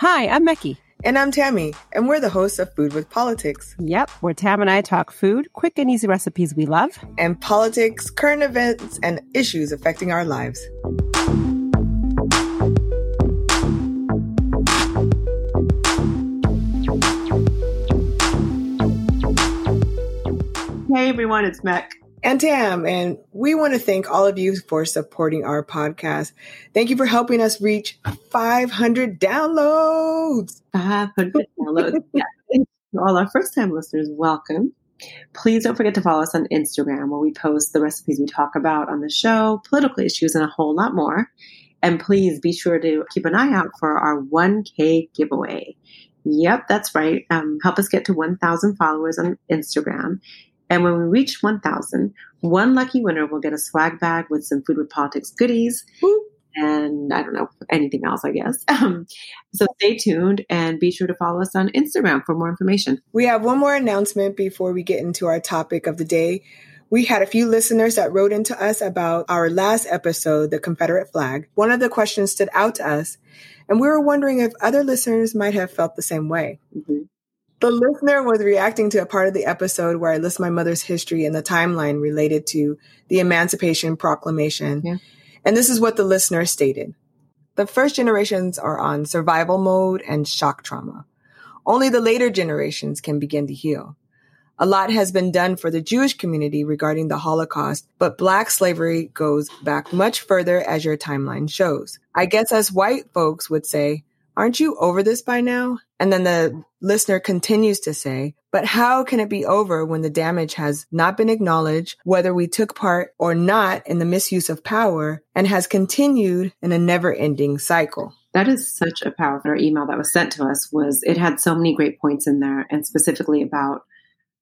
Hi, I'm Mecky. And I'm Tammy, and we're the hosts of Food with Politics. Yep, where Tam and I talk food, quick and easy recipes we love, and politics, current events, and issues affecting our lives. Hey everyone, it's Mec. And Tam, and we want to thank all of you for supporting our podcast. Thank you for helping us reach 500 downloads. 500 downloads. yeah. All our first time listeners, welcome. Please don't forget to follow us on Instagram where we post the recipes we talk about on the show, political issues, and a whole lot more. And please be sure to keep an eye out for our 1K giveaway. Yep, that's right. Um, help us get to 1,000 followers on Instagram. And when we reach 1,000, one lucky winner will get a swag bag with some Food with Politics goodies. And I don't know, anything else, I guess. Um, so stay tuned and be sure to follow us on Instagram for more information. We have one more announcement before we get into our topic of the day. We had a few listeners that wrote into us about our last episode, the Confederate flag. One of the questions stood out to us, and we were wondering if other listeners might have felt the same way. Mm-hmm. The listener was reacting to a part of the episode where I list my mother's history and the timeline related to the Emancipation Proclamation. Yeah. And this is what the listener stated. The first generations are on survival mode and shock trauma. Only the later generations can begin to heal. A lot has been done for the Jewish community regarding the Holocaust, but black slavery goes back much further as your timeline shows. I guess as white folks would say, aren't you over this by now? And then the listener continues to say, but how can it be over when the damage has not been acknowledged, whether we took part or not in the misuse of power and has continued in a never ending cycle? That is such a powerful email that was sent to us was it had so many great points in there and specifically about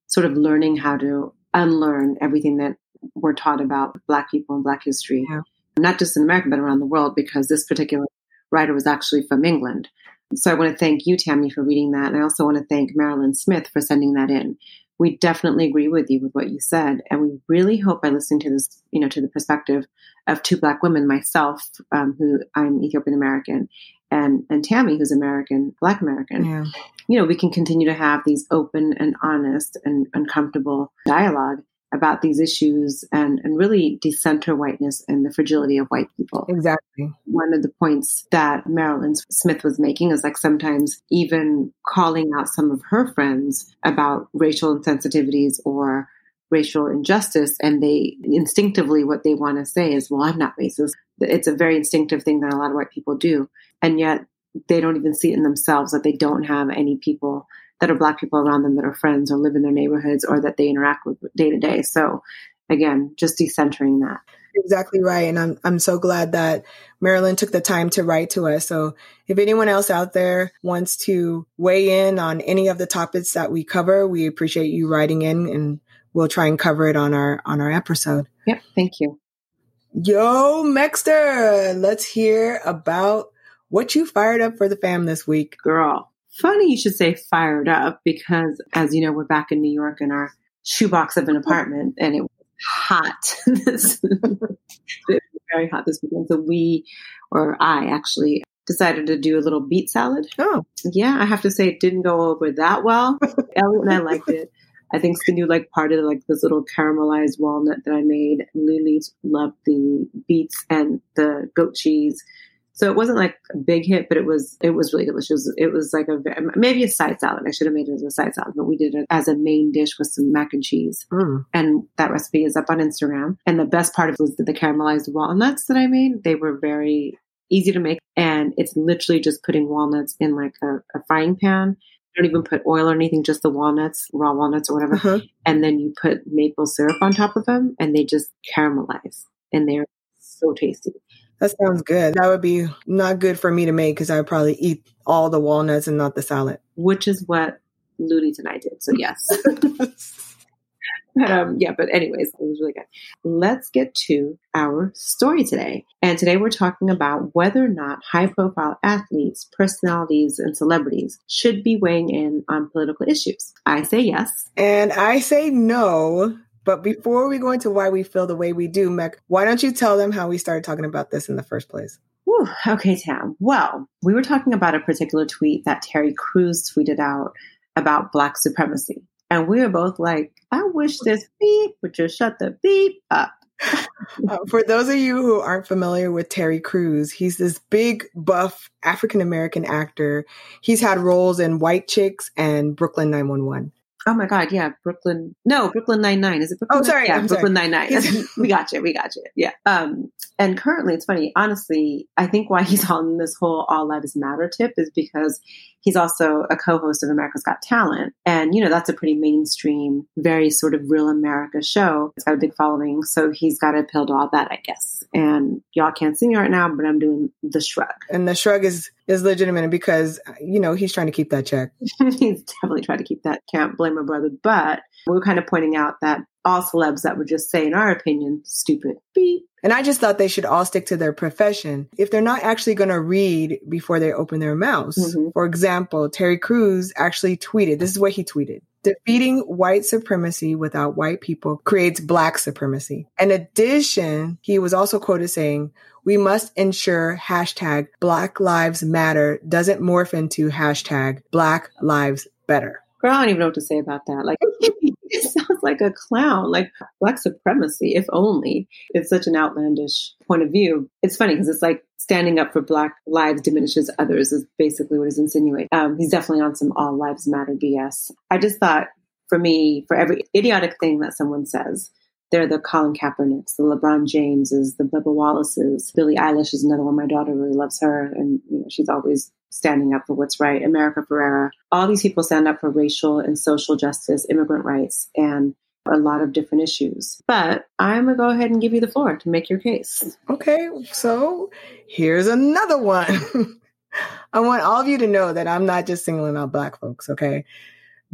sort of learning how to unlearn everything that we're taught about black people and black history. Yeah. Not just in America, but around the world, because this particular writer was actually from England. So I want to thank you, Tammy, for reading that. And I also want to thank Marilyn Smith for sending that in. We definitely agree with you with what you said. And we really hope by listening to this, you know, to the perspective of two black women, myself, um, who I'm Ethiopian American, and, and Tammy, who's American, black American, yeah. you know, we can continue to have these open and honest and uncomfortable dialogue about these issues and, and really decenter whiteness and the fragility of white people. Exactly. One of the points that Marilyn Smith was making is like sometimes even calling out some of her friends about racial insensitivities or racial injustice and they instinctively what they want to say is well i'm not racist it's a very instinctive thing that a lot of white people do and yet they don't even see it in themselves that they don't have any people that are black people around them that are friends or live in their neighborhoods or that they interact with day to day. So again, just decentering that. Exactly right. And I'm I'm so glad that Marilyn took the time to write to us. So if anyone else out there wants to weigh in on any of the topics that we cover, we appreciate you writing in and we'll try and cover it on our on our episode. Yep, thank you. Yo, Mexter, let's hear about what you fired up for the fam this week. Girl, funny you should say fired up because, as you know, we're back in New York in our shoebox of an mm-hmm. apartment and it was hot. this, very hot this weekend. So we, or I actually, decided to do a little beet salad. Oh. Yeah, I have to say it didn't go over that well. Elliot and I liked it. I think Cindy like part of like this little caramelized walnut that I made. Lily loved the beets and the goat cheese. So it wasn't like a big hit, but it was it was really delicious. It was like a maybe a side salad. I should have made it as a side salad, but we did it as a main dish with some mac and cheese. Mm. And that recipe is up on Instagram. And the best part of it was the caramelized walnuts that I made. They were very easy to make, and it's literally just putting walnuts in like a, a frying pan. Don't even put oil or anything, just the walnuts, raw walnuts or whatever. Uh-huh. And then you put maple syrup on top of them, and they just caramelize, and they're so tasty. That sounds good. That would be not good for me to make because I would probably eat all the walnuts and not the salad. Which is what Looney's and I did. So yes. but um, yeah, but anyways, it was really good. Let's get to our story today. And today we're talking about whether or not high profile athletes, personalities, and celebrities should be weighing in on political issues. I say yes. And I say no but before we go into why we feel the way we do, Mec, why don't you tell them how we started talking about this in the first place? Whew. Okay, Tam. Well, we were talking about a particular tweet that Terry Crews tweeted out about Black supremacy. And we were both like, I wish this beep would just shut the beep up. uh, for those of you who aren't familiar with Terry Crews, he's this big, buff African American actor. He's had roles in White Chicks and Brooklyn 911. Oh my God, yeah, Brooklyn. No, Brooklyn Nine Nine. Is it Brooklyn? Oh, sorry, yeah, I'm Brooklyn. Nine Nine. we got you. We got you. Yeah. Um, and currently, it's funny. Honestly, I think why he's on this whole All Lives Matter tip is because he's also a co-host of America's Got Talent, and you know that's a pretty mainstream, very sort of real America show. It's got a big following, so he's got to appeal to all that, I guess. And y'all can't see me right now, but I'm doing the shrug. And the shrug is is legitimate because you know he's trying to keep that check. he's definitely trying to keep that. Can't blame my brother, but we were kind of pointing out that all celebs that would just say, in our opinion, stupid beep. And I just thought they should all stick to their profession. If they're not actually going to read before they open their mouths. Mhm. For example, Terry Crews actually tweeted, this is what he tweeted. Defeating white supremacy without white people creates black supremacy. In addition, he was also quoted saying, we must ensure hashtag Black Lives Matter doesn't morph into hashtag Black Lives Better. Girl, I don't even know what to say about that. Like, it sounds like a clown, like black supremacy, if only. It's such an outlandish point of view. It's funny because it's like standing up for black lives diminishes others, is basically what he's insinuating. Um, he's definitely on some all lives matter BS. I just thought, for me, for every idiotic thing that someone says, they're the Colin Kaepernicks, the LeBron Jameses, the Bubba Wallaces. Billie Eilish is another one. My daughter really loves her, and you know she's always standing up for what's right. America Ferrera. All these people stand up for racial and social justice, immigrant rights, and a lot of different issues. But I'm gonna go ahead and give you the floor to make your case. Okay, so here's another one. I want all of you to know that I'm not just singling out black folks, okay?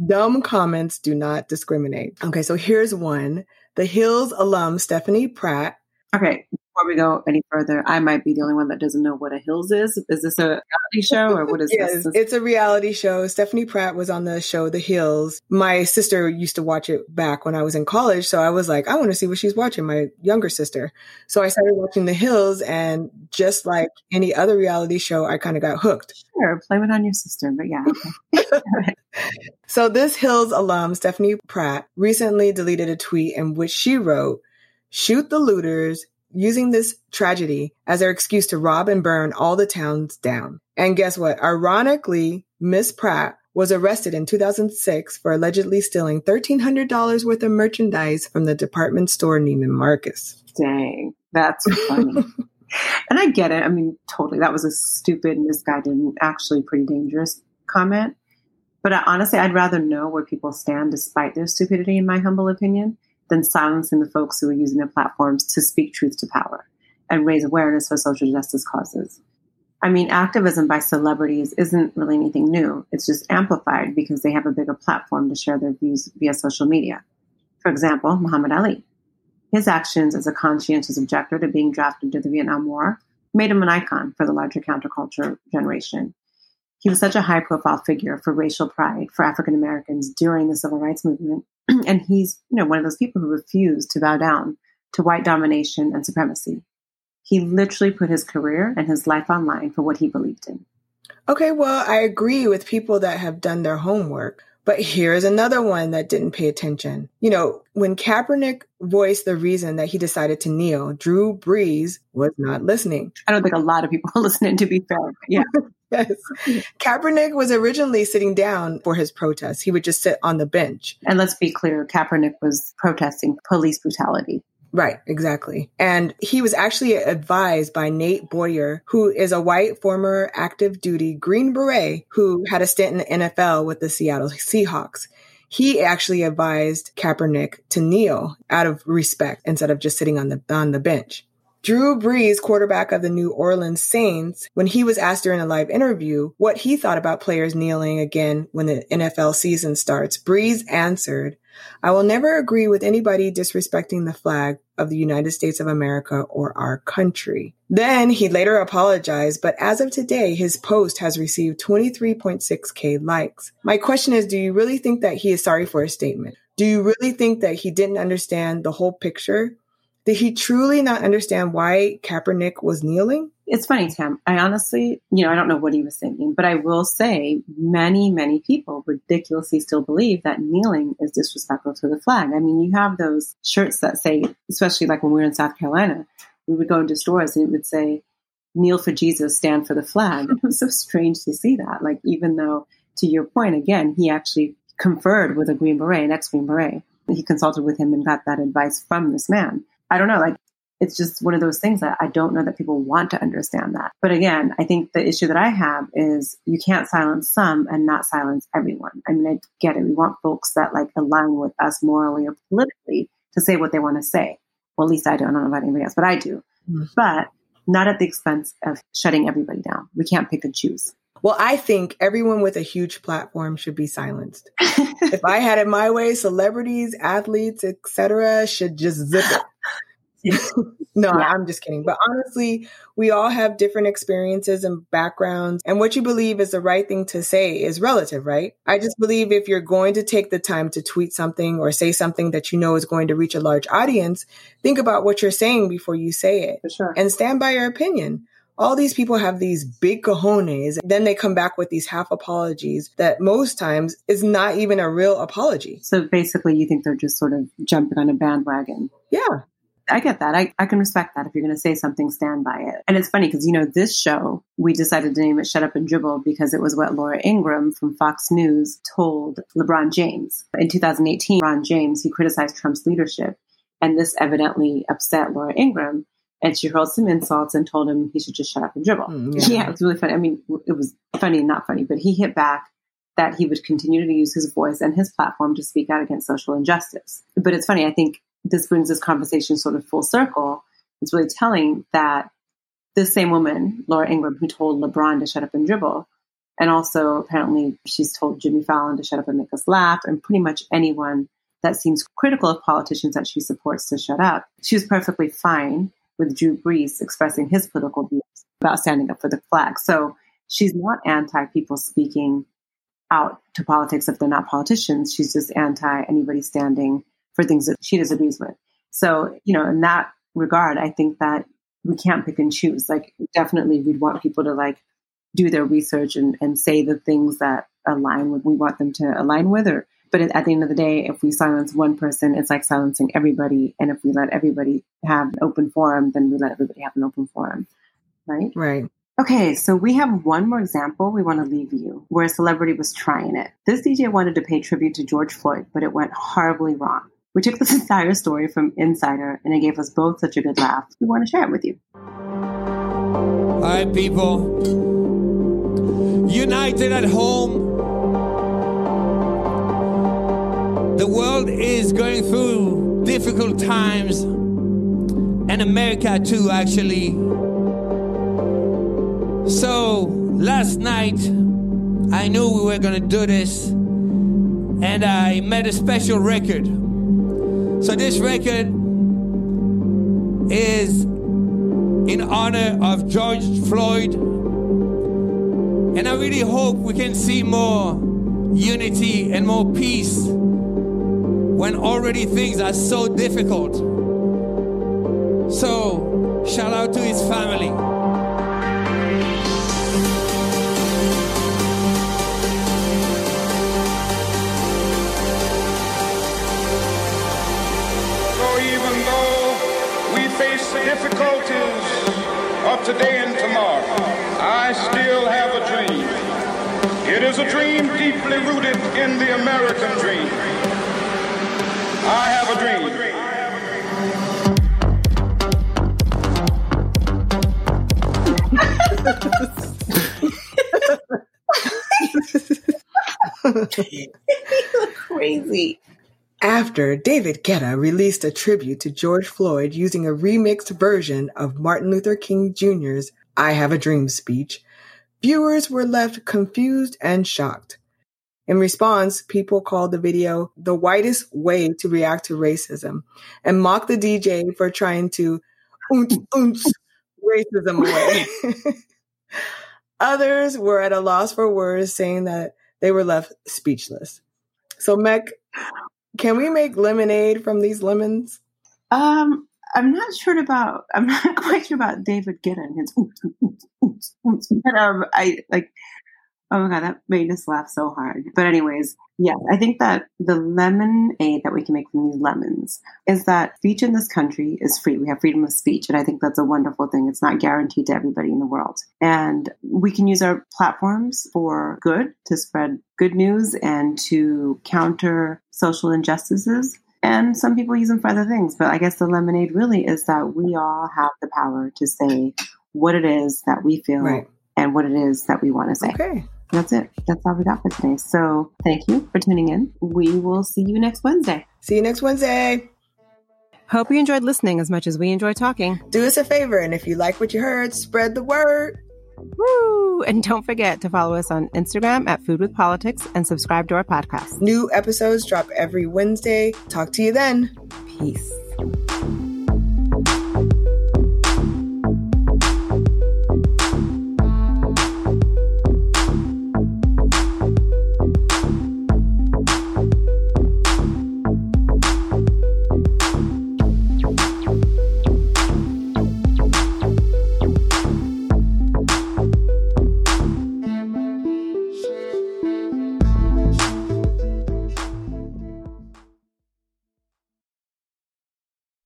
Dumb comments do not discriminate. Okay, so here's one. The Hills alum Stephanie Pratt. Okay, before we go any further, I might be the only one that doesn't know what a Hills is. Is this a reality show or what is Yes, this? it's a reality show. Stephanie Pratt was on the show The Hills. My sister used to watch it back when I was in college, so I was like, I want to see what she's watching, my younger sister. So I started watching The Hills, and just like any other reality show, I kind of got hooked. Sure, blame it on your sister, but yeah. Okay. So this Hills alum, Stephanie Pratt, recently deleted a tweet in which she wrote, shoot the looters using this tragedy as their excuse to rob and burn all the towns down. And guess what? Ironically, Miss Pratt was arrested in 2006 for allegedly stealing $1,300 worth of merchandise from the department store Neiman Marcus. Dang, that's funny. and I get it. I mean, totally. That was a stupid, misguided, and actually pretty dangerous comment. But I, honestly, I'd rather know where people stand despite their stupidity, in my humble opinion, than silencing the folks who are using their platforms to speak truth to power and raise awareness for social justice causes. I mean, activism by celebrities isn't really anything new. It's just amplified because they have a bigger platform to share their views via social media. For example, Muhammad Ali. His actions as a conscientious objector to being drafted into the Vietnam War made him an icon for the larger counterculture generation. He was such a high profile figure for racial pride for African Americans during the civil rights movement. and he's, you know, one of those people who refused to bow down to white domination and supremacy. He literally put his career and his life online for what he believed in. Okay, well, I agree with people that have done their homework. But here's another one that didn't pay attention. You know, when Kaepernick voiced the reason that he decided to kneel, Drew Brees was not listening. I don't think a lot of people are listening, to be fair. Yeah. Yes. Kaepernick was originally sitting down for his protest. He would just sit on the bench. And let's be clear Kaepernick was protesting police brutality. Right, exactly. And he was actually advised by Nate Boyer, who is a white former active duty Green Beret who had a stint in the NFL with the Seattle Seahawks. He actually advised Kaepernick to kneel out of respect instead of just sitting on the on the bench. Drew Brees, quarterback of the New Orleans Saints, when he was asked during a live interview what he thought about players kneeling again when the NFL season starts, Brees answered, I will never agree with anybody disrespecting the flag of the United States of America or our country. Then he later apologized, but as of today, his post has received 23.6k likes. My question is, do you really think that he is sorry for his statement? Do you really think that he didn't understand the whole picture? Did he truly not understand why Kaepernick was kneeling? It's funny, Tam. I honestly, you know, I don't know what he was thinking, but I will say many, many people ridiculously still believe that kneeling is disrespectful to the flag. I mean, you have those shirts that say, especially like when we were in South Carolina, we would go into stores and it would say, kneel for Jesus, stand for the flag. It was so strange to see that. Like, even though, to your point, again, he actually conferred with a Green Beret, an ex Green Beret. He consulted with him and got that advice from this man. I don't know, like, it's just one of those things that I don't know that people want to understand that. But again, I think the issue that I have is you can't silence some and not silence everyone. I mean, I get it. We want folks that like align with us morally or politically to say what they want to say. Well, at least I don't. I don't know about anybody else, but I do. Mm-hmm. But not at the expense of shutting everybody down. We can't pick and choose. Well, I think everyone with a huge platform should be silenced. if I had it my way, celebrities, athletes, etc., should just zip it. no. I'm just kidding. But honestly, we all have different experiences and backgrounds, and what you believe is the right thing to say is relative, right? I just believe if you're going to take the time to tweet something or say something that you know is going to reach a large audience, think about what you're saying before you say it. For sure. And stand by your opinion all these people have these big cojones. Then they come back with these half apologies that most times is not even a real apology. So basically, you think they're just sort of jumping on a bandwagon. Yeah. I get that. I, I can respect that. If you're going to say something, stand by it. And it's funny because, you know, this show, we decided to name it Shut Up and Dribble because it was what Laura Ingraham from Fox News told LeBron James. In 2018, LeBron James, he criticized Trump's leadership. And this evidently upset Laura Ingraham. And she hurled some insults and told him he should just shut up and dribble. Mm, yeah. yeah, it was really funny. I mean, it was funny and not funny, but he hit back that he would continue to use his voice and his platform to speak out against social injustice. But it's funny, I think this brings this conversation sort of full circle. It's really telling that this same woman, Laura Ingraham, who told LeBron to shut up and dribble, and also apparently she's told Jimmy Fallon to shut up and make us laugh, and pretty much anyone that seems critical of politicians that she supports to shut up. She was perfectly fine with Drew Brees expressing his political views about standing up for the flag. So she's not anti people speaking out to politics if they're not politicians. She's just anti anybody standing for things that she disagrees with. So, you know, in that regard, I think that we can't pick and choose. Like, definitely, we'd want people to like do their research and, and say the things that align with we want them to align with. Or, but at the end of the day, if we silence one person, it's like silencing everybody. And if we let everybody have an open forum, then we let everybody have an open forum, right? Right. Okay, so we have one more example we want to leave you where a celebrity was trying it. This DJ wanted to pay tribute to George Floyd, but it went horribly wrong. We took this entire story from Insider and it gave us both such a good laugh. We want to share it with you. Hi, people. United at home. The world is going through difficult times, and America too, actually. So, last night, I knew we were going to do this, and I made a special record so this record is in honor of George Floyd. And I really hope we can see more unity and more peace when already things are so difficult. So, shout out to his family. Difficulties of today and tomorrow, I still have a dream. It is a dream deeply rooted in the American dream. I have a dream. crazy after David Guetta released a tribute to George Floyd using a remixed version of Martin Luther King Jr.'s I Have a Dream speech, viewers were left confused and shocked. In response, people called the video the whitest way to react to racism and mocked the DJ for trying to racism away. Others were at a loss for words, saying that they were left speechless. So, Meg, can we make lemonade from these lemons? Um, I'm not sure about. I'm not quite sure about David Guetta his oops, oops, oops, oops. But um, I like. Oh my god, that made us laugh so hard. But anyways, yeah, I think that the lemonade that we can make from these lemons is that speech in this country is free. We have freedom of speech, and I think that's a wonderful thing. It's not guaranteed to everybody in the world, and we can use our platforms for good to spread good news and to counter social injustices and some people use them for other things. But I guess the lemonade really is that we all have the power to say what it is that we feel right. and what it is that we want to say. Okay. That's it. That's all we got for today. So thank you for tuning in. We will see you next Wednesday. See you next Wednesday. Hope you enjoyed listening as much as we enjoy talking. Do us a favor, and if you like what you heard, spread the word. Woo! And don't forget to follow us on Instagram at Food with Politics and subscribe to our podcast. New episodes drop every Wednesday. Talk to you then. Peace.